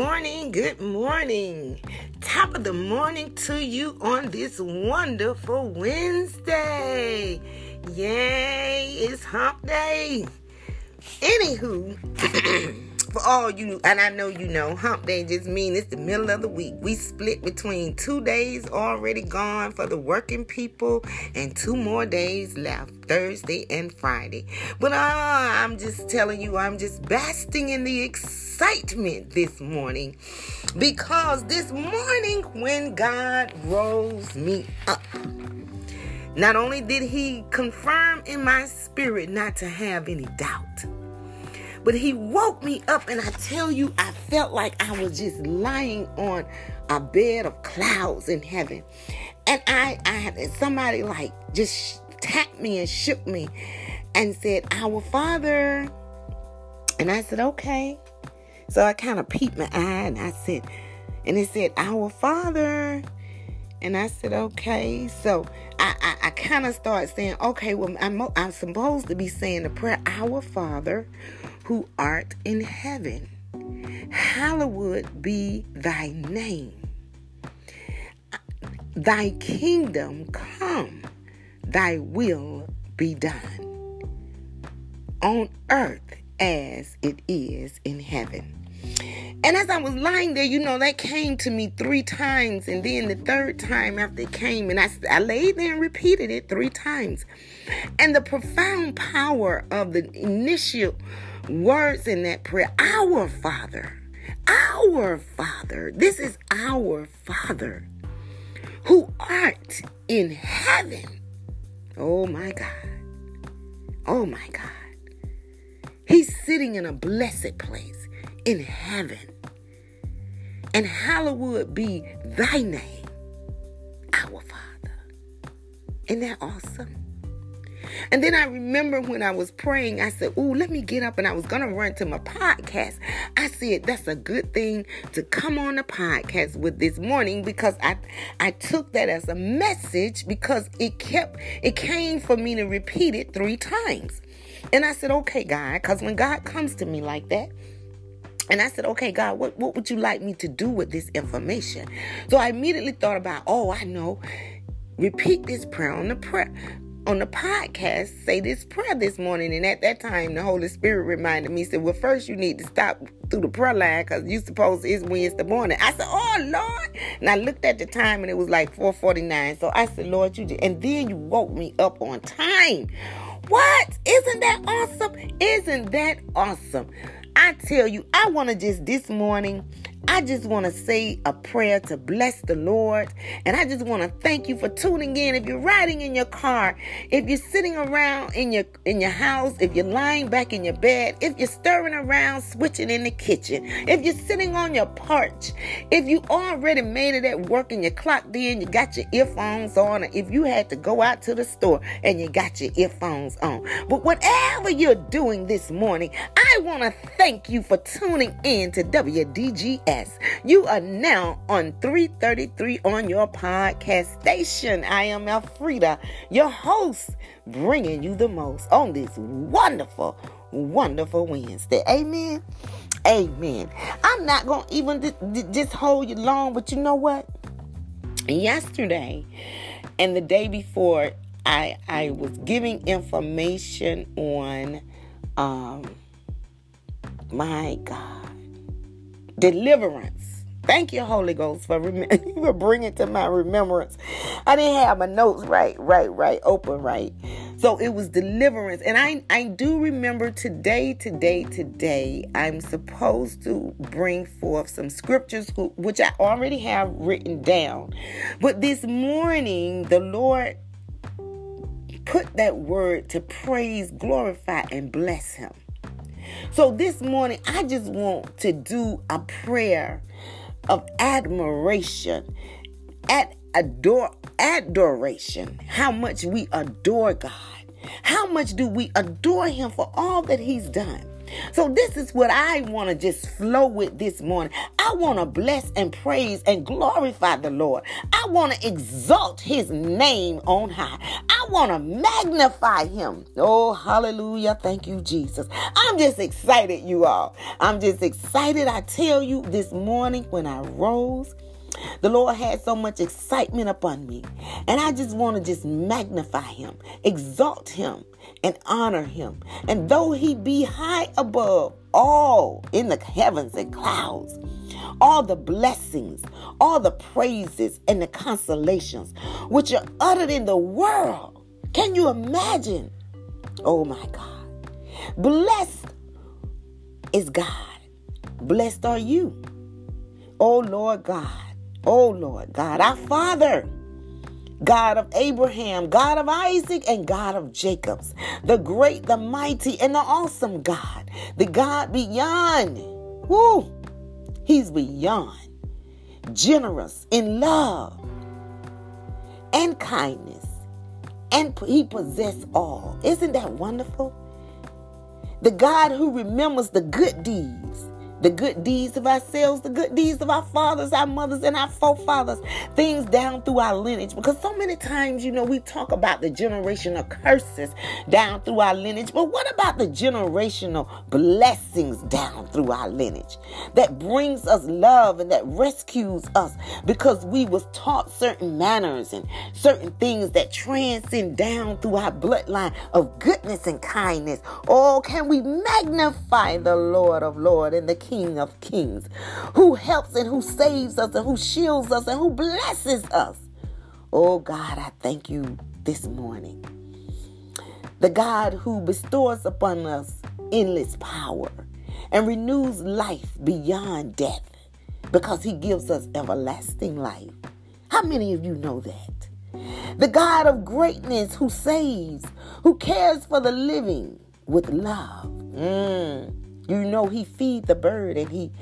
morning, good morning. Top of the morning to you on this wonderful Wednesday. Yay, it's hump day. Anywho, for all you, and I know you know, hump day just means it's the middle of the week. We split between two days already gone for the working people and two more days left, Thursday and Friday. But uh, I'm just telling you, I'm just basking in the excitement this morning because this morning when God rose me up, not only did he confirm in my spirit not to have any doubt, but he woke me up, and I tell you, I felt like I was just lying on a bed of clouds in heaven. And I, I had somebody like just tapped me and shook me and said, Our Father. And I said, Okay. So I kind of peeped my eye and I said, and it said, Our Father. And I said, okay. So I, I, I kind of started saying, okay, well, I'm, I'm supposed to be saying the prayer, Our Father who art in heaven, hallowed be thy name. Thy kingdom come, thy will be done on earth as it is in heaven. And as I was lying there, you know, that came to me three times. And then the third time after it came, and I, I laid there and repeated it three times. And the profound power of the initial words in that prayer Our Father, our Father, this is our Father who art in heaven. Oh my God. Oh my God. He's sitting in a blessed place in heaven. And hallowed be thy name, our Father. Isn't that awesome? And then I remember when I was praying, I said, Oh, let me get up. And I was going to run to my podcast. I said, That's a good thing to come on the podcast with this morning because I, I took that as a message because it kept, it came for me to repeat it three times. And I said, Okay, God, because when God comes to me like that, and I said, okay, God, what, what would you like me to do with this information? So I immediately thought about, oh, I know. Repeat this prayer on the prayer on the podcast say this prayer this morning. And at that time, the Holy Spirit reminded me, said, Well, first you need to stop through the prayer line because you suppose it's Wednesday morning. I said, Oh Lord. And I looked at the time and it was like 449. So I said, Lord, you did. And then you woke me up on time. What? Isn't that awesome? Isn't that awesome? I tell you, I want to just this morning I just want to say a prayer to bless the Lord. And I just want to thank you for tuning in. If you're riding in your car, if you're sitting around in your in your house, if you're lying back in your bed, if you're stirring around, switching in the kitchen, if you're sitting on your porch, if you already made it at work and you clocked in, you got your earphones on, or if you had to go out to the store and you got your earphones on. But whatever you're doing this morning, I want to thank you for tuning in to You are now on 333 on your podcast station. I am Alfreda, your host, bringing you the most on this wonderful, wonderful Wednesday. Amen. Amen. I'm not going to even just hold you long, but you know what? Yesterday and the day before, I I was giving information on um my God deliverance. Thank you, Holy Ghost, for, rem- for bringing to my remembrance. I didn't have my notes right, right, right, open right. So it was deliverance. And I, I do remember today, today, today, I'm supposed to bring forth some scriptures, who, which I already have written down. But this morning, the Lord put that word to praise, glorify, and bless Him. So this morning, I just want to do a prayer of admiration, at adore adoration. How much we adore God. How much do we adore Him for all that He's done? So, this is what I want to just flow with this morning. I want to bless and praise and glorify the Lord. I want to exalt his name on high. I want to magnify him. Oh, hallelujah. Thank you, Jesus. I'm just excited, you all. I'm just excited. I tell you, this morning when I rose, the Lord had so much excitement upon me. And I just want to just magnify him, exalt him, and honor him. And though he be high above all in the heavens and clouds, all the blessings, all the praises, and the consolations which are uttered in the world. Can you imagine? Oh my God. Blessed is God. Blessed are you. Oh Lord God. Oh Lord God, our Father. God of Abraham, God of Isaac, and God of Jacob's, the great, the mighty, and the awesome God, the God beyond. Woo! He's beyond generous in love and kindness, and he possesses all. Isn't that wonderful? The God who remembers the good deeds the good deeds of ourselves, the good deeds of our fathers, our mothers, and our forefathers, things down through our lineage. Because so many times, you know, we talk about the generational curses down through our lineage, but what about the generational blessings down through our lineage that brings us love and that rescues us because we was taught certain manners and certain things that transcend down through our bloodline of goodness and kindness? Oh, can we magnify the Lord of Lord and the King of Kings, who helps and who saves us and who shields us and who blesses us. Oh God, I thank you this morning. The God who bestows upon us endless power and renews life beyond death because he gives us everlasting life. How many of you know that? The God of greatness who saves, who cares for the living with love. Mm. You know he feed the bird and he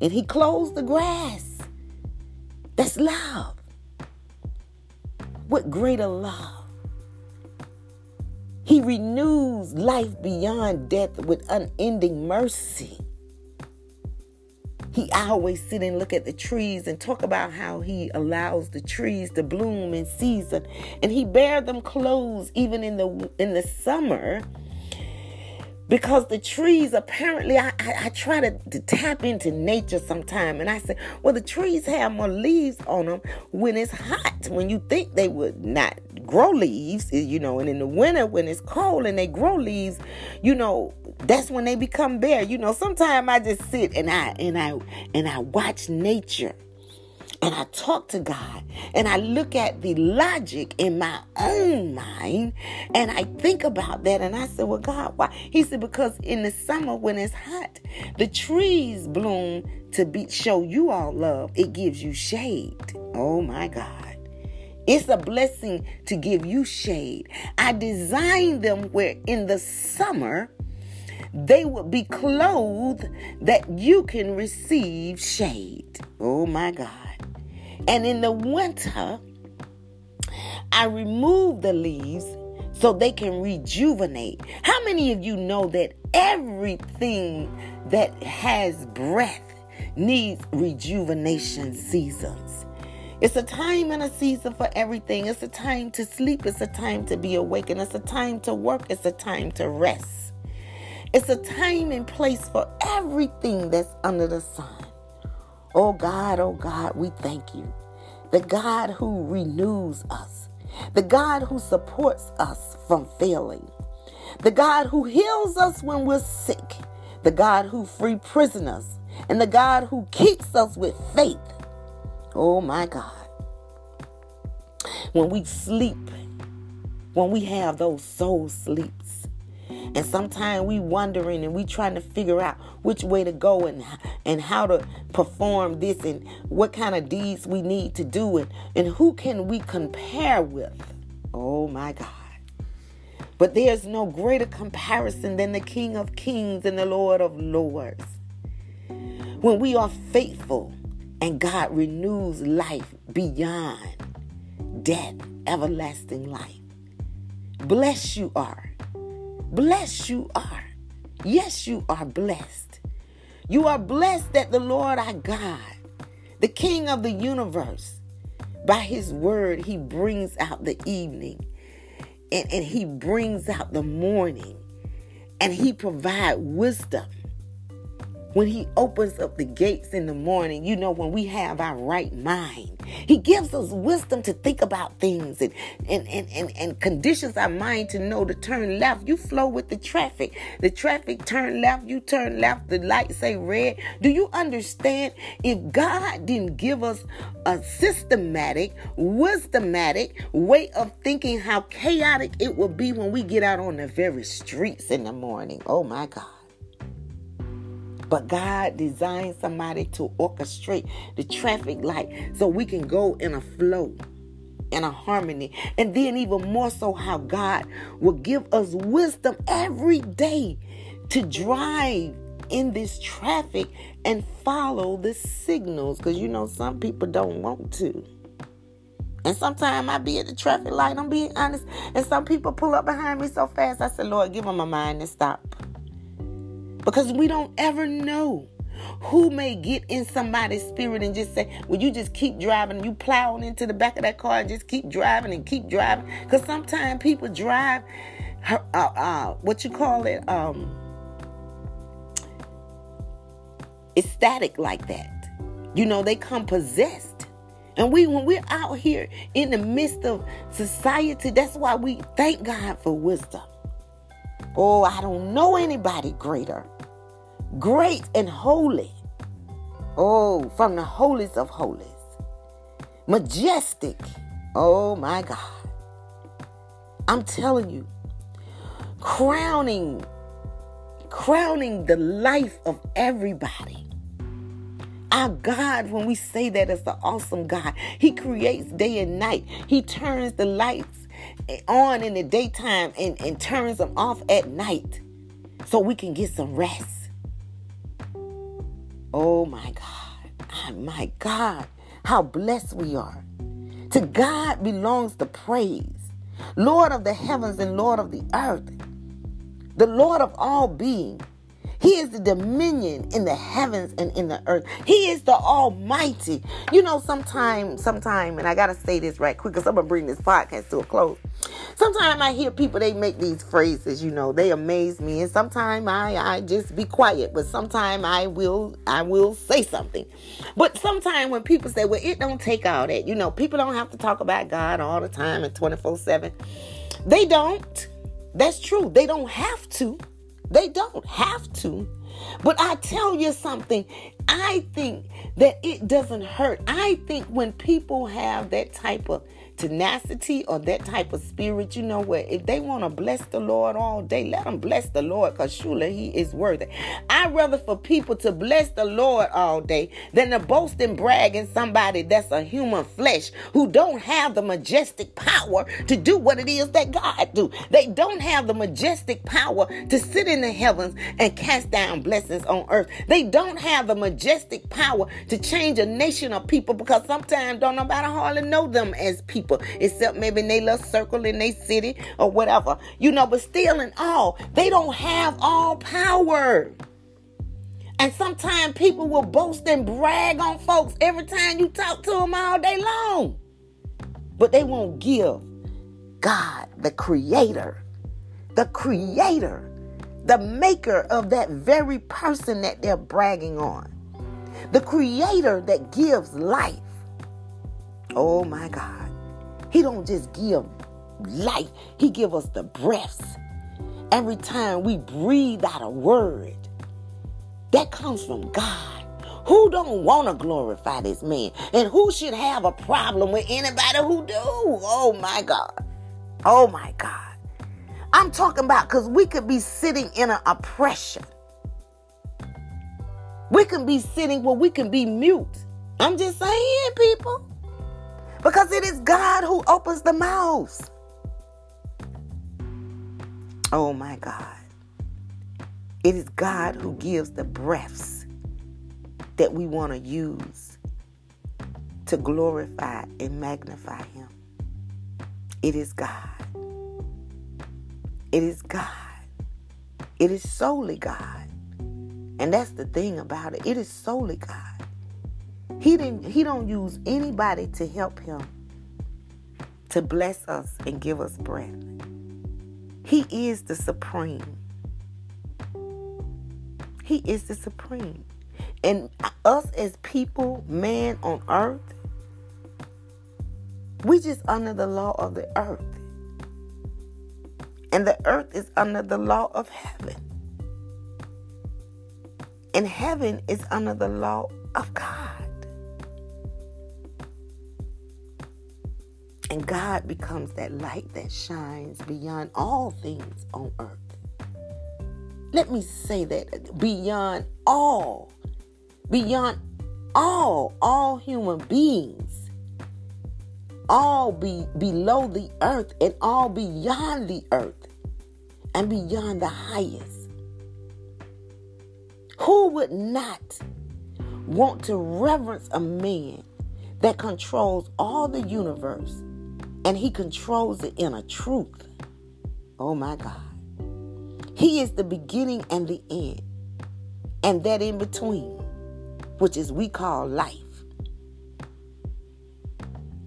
and he clothes the grass. That's love. What greater love? He renews life beyond death with unending mercy. He always sit and look at the trees and talk about how he allows the trees to bloom in season and he bear them clothes even in the in the summer because the trees apparently I, I, I try to, to, tap into nature sometime and i say well the trees have more leaves on them when it's hot. When you think they would not grow leaves eh, you know and in the winter when it's cold and they grow leaves you know that's when they become bare you know. Sometimes i just sit and i and i and i watch nature and I talk to God and I look at the logic in my own mind and I think about that and I said, Well, God, why? He said, Because in the summer when it's hot, the trees bloom to be show you all love. It gives you shade. Oh my God. It's a blessing to give you shade. I designed them where in the summer they would be clothed that you can receive shade. Oh my God. And in the winter, I remove the leaves so they can rejuvenate. How many of you know that everything that has breath needs rejuvenation seasons? It's a time and a season for everything. It's a time to sleep. It's a time to be awakened. It's a time to work. It's a time to rest. It's a time and place for everything that's under the sun. Oh God, oh God, we thank you. The God who renews us, the God who supports us from failing, the God who heals us when we're sick, the God who free prisoners, and the God who keeps us with faith. Oh my God. When we sleep, when we have those soul sleeps, and sometimes we wondering and we trying to figure out which way to go and and how to perform this and what kind of deeds we need to do and, and who can we compare with. Oh my God. But there's no greater comparison than the King of Kings and the Lord of Lords. When we are faithful and God renews life beyond death, everlasting life. Bless you are Blessed you are. Yes, you are blessed. You are blessed that the Lord our God, the King of the universe, by his word, he brings out the evening and, and he brings out the morning and he provides wisdom when he opens up the gates in the morning, you know, when we have our right mind, he gives us wisdom to think about things and, and, and, and, and conditions our mind to know to turn left. You flow with the traffic. The traffic turn left, you turn left, the light say red. Do you understand? If God didn't give us a systematic, wisdomatic way of thinking how chaotic it will be when we get out on the very streets in the morning. Oh my God. But God designed somebody to orchestrate the traffic light so we can go in a flow in a harmony. And then, even more so, how God will give us wisdom every day to drive in this traffic and follow the signals. Because you know, some people don't want to. And sometimes I be at the traffic light, I'm being honest. And some people pull up behind me so fast, I said, Lord, give them a mind to stop because we don't ever know who may get in somebody's spirit and just say, Well, you just keep driving, you plowing into the back of that car and just keep driving and keep driving. Because sometimes people drive, uh, uh, what you call it, um, ecstatic like that. You know, they come possessed. And we, when we're out here in the midst of society, that's why we thank God for wisdom. Oh, I don't know anybody greater great and holy. Oh, from the holiest of holies. Majestic. Oh my God. I'm telling you, crowning, crowning the life of everybody. Our God, when we say that, is the awesome God. He creates day and night. He turns the lights on in the daytime and, and turns them off at night so we can get some rest. Oh my God. Ah, my God. How blessed we are. To God belongs the praise. Lord of the heavens and Lord of the earth. The Lord of all being. He is the dominion in the heavens and in the earth. He is the Almighty. You know, sometime, sometime, and I gotta say this right quick because I'm gonna bring this podcast to a close. Sometimes I hear people they make these phrases, you know, they amaze me, and sometimes I I just be quiet, but sometimes I will I will say something. But sometimes when people say, "Well, it don't take all that," you know, people don't have to talk about God all the time and 24 seven. They don't. That's true. They don't have to. They don't have to. But I tell you something, I think that it doesn't hurt. I think when people have that type of tenacity or that type of spirit, you know what? If they want to bless the Lord all day, let them bless the Lord because surely He is worthy. I'd rather for people to bless the Lord all day than to boast and brag in somebody that's a human flesh who don't have the majestic power to do what it is that God do. They don't have the majestic power to sit in the heavens and cast down blessings on earth. They don't have the majestic power to change a nation of people because sometimes don't nobody hardly know them as people people, except maybe in their little circle in their city or whatever. You know, but still in all, they don't have all power. And sometimes people will boast and brag on folks every time you talk to them all day long. But they won't give God, the creator, the creator, the maker of that very person that they're bragging on, the creator that gives life. Oh my God. He don't just give life, he give us the breaths. Every time we breathe out a word, that comes from God. Who don't want to glorify this man? And who should have a problem with anybody who do? Oh my God. Oh my God. I'm talking about because we could be sitting in an oppression. We can be sitting where we can be mute. I'm just saying, people. Because it is God who opens the mouth. Oh my God. It is God who gives the breaths that we want to use to glorify and magnify Him. It is God. It is God. It is solely God. And that's the thing about it. It is solely God. He didn't he don't use anybody to help him to bless us and give us breath. He is the supreme. He is the supreme. And us as people, man on earth, we just under the law of the earth. And the earth is under the law of heaven. And heaven is under the law of God. And God becomes that light that shines beyond all things on earth. Let me say that. Beyond all, beyond all, all human beings, all be below the earth and all beyond the earth. And beyond the highest. Who would not want to reverence a man that controls all the universe and he controls it in a truth? Oh my God. He is the beginning and the end, and that in between, which is we call life.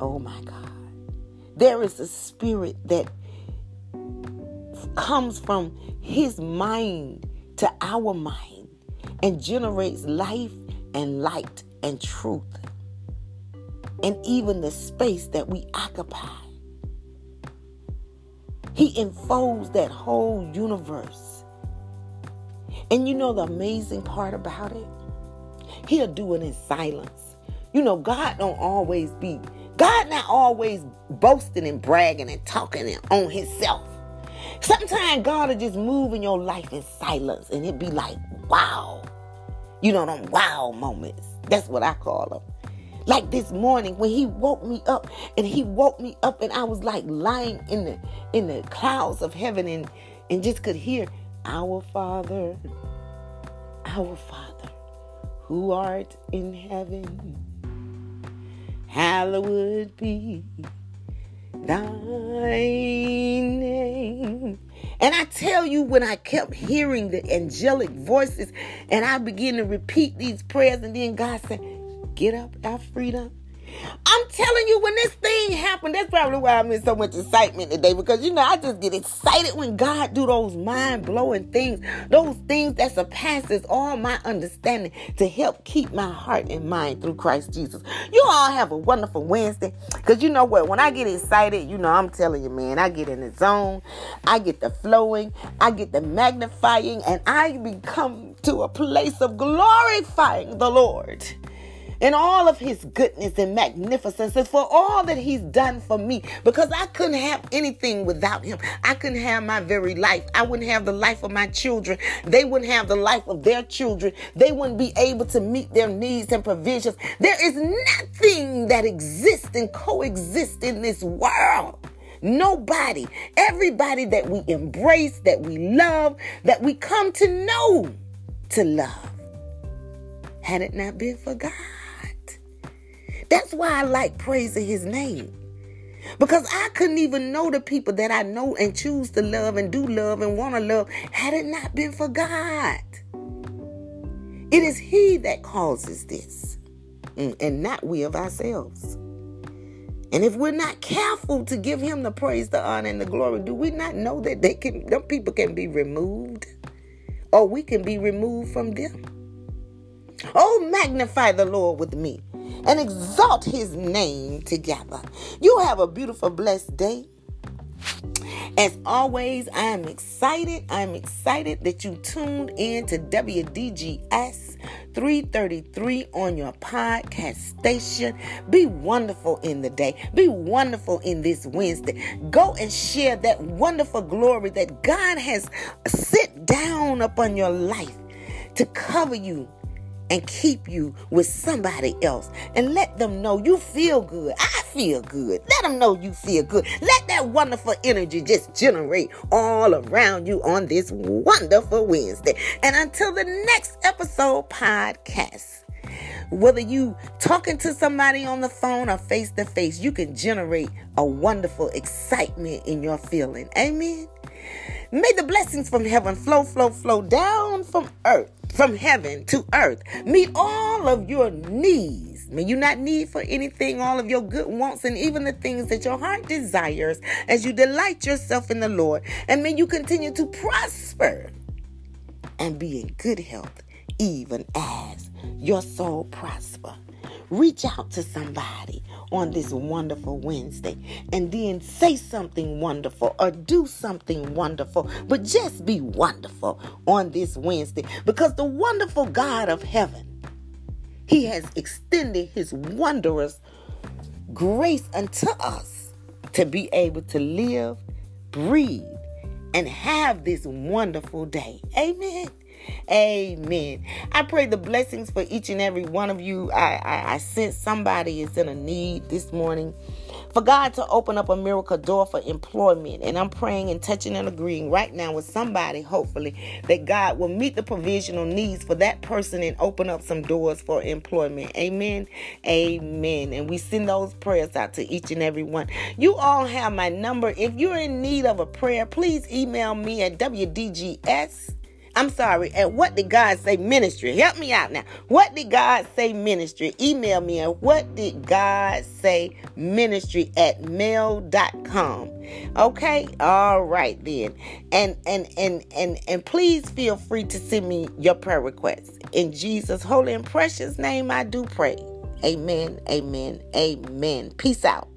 Oh my God. There is a spirit that comes from his mind to our mind and generates life and light and truth and even the space that we occupy. He enfolds that whole universe. And you know the amazing part about it? He'll do it in silence. You know, God don't always be, God not always boasting and bragging and talking on himself. Sometimes God will just move in your life in silence and it be like, wow. You know, them wow moments. That's what I call them. Like this morning when he woke me up and he woke me up and I was like lying in the in the clouds of heaven and and just could hear our Father, our Father, who art in heaven, hallowed be thy name. And I tell you, when I kept hearing the angelic voices and I began to repeat these prayers, and then God said, Get up, Alfreda. I'm telling you, when this thing happened, that's probably why I'm in so much excitement today. Because you know, I just get excited when God do those mind blowing things, those things that surpasses all my understanding to help keep my heart and mind through Christ Jesus. You all have a wonderful Wednesday. Because you know what? When I get excited, you know, I'm telling you, man, I get in the zone, I get the flowing, I get the magnifying, and I become to a place of glorifying the Lord and all of his goodness and magnificence and for all that he's done for me because I couldn't have anything without him. I couldn't have my very life. I wouldn't have the life of my children. They wouldn't have the life of their children. They wouldn't be able to meet their needs and provisions. There is nothing that exists and coexists in this world. Nobody, everybody that we embrace, that we love, that we come to know to love. Had it not been for God. That's why I like praising his name. Because I couldn't even know the people that I know and choose to love and do love and want to love had it not been for God. It is He that causes this, and not we of ourselves. And if we're not careful to give Him the praise, the honor, and the glory, do we not know that they can, them people can be removed, or we can be removed from them? Oh, magnify the Lord with me and exalt his name together. You have a beautiful, blessed day. As always, I am excited. I'm excited that you tuned in to WDGS 333 on your podcast station. Be wonderful in the day. Be wonderful in this Wednesday. Go and share that wonderful glory that God has sit down upon your life to cover you and keep you with somebody else and let them know you feel good. I feel good. Let them know you feel good. Let that wonderful energy just generate all around you on this wonderful Wednesday. And until the next episode podcast, whether you talking to somebody on the phone or face to face, you can generate a wonderful excitement in your feeling. Amen. May the blessings from heaven flow, flow, flow down from earth, from heaven to earth. Meet all of your needs. May you not need for anything all of your good wants and even the things that your heart desires as you delight yourself in the Lord. And may you continue to prosper and be in good health, even as your soul prosper. Reach out to somebody on this wonderful Wednesday and then say something wonderful or do something wonderful, but just be wonderful on this Wednesday because the wonderful God of heaven, He has extended His wondrous grace unto us to be able to live, breathe, and have this wonderful day. Amen. Amen. I pray the blessings for each and every one of you. I, I, I sense somebody is in a need this morning for God to open up a miracle door for employment. And I'm praying and touching and agreeing right now with somebody, hopefully, that God will meet the provisional needs for that person and open up some doors for employment. Amen. Amen. And we send those prayers out to each and every one. You all have my number. If you're in need of a prayer, please email me at WDGS I'm sorry, at What Did God Say Ministry. Help me out now. What Did God Say Ministry? Email me at What Did God Say Ministry at mail.com. Okay? All right then. And and and and and please feel free to send me your prayer requests. In Jesus' holy and precious name I do pray. Amen. Amen. Amen. Peace out.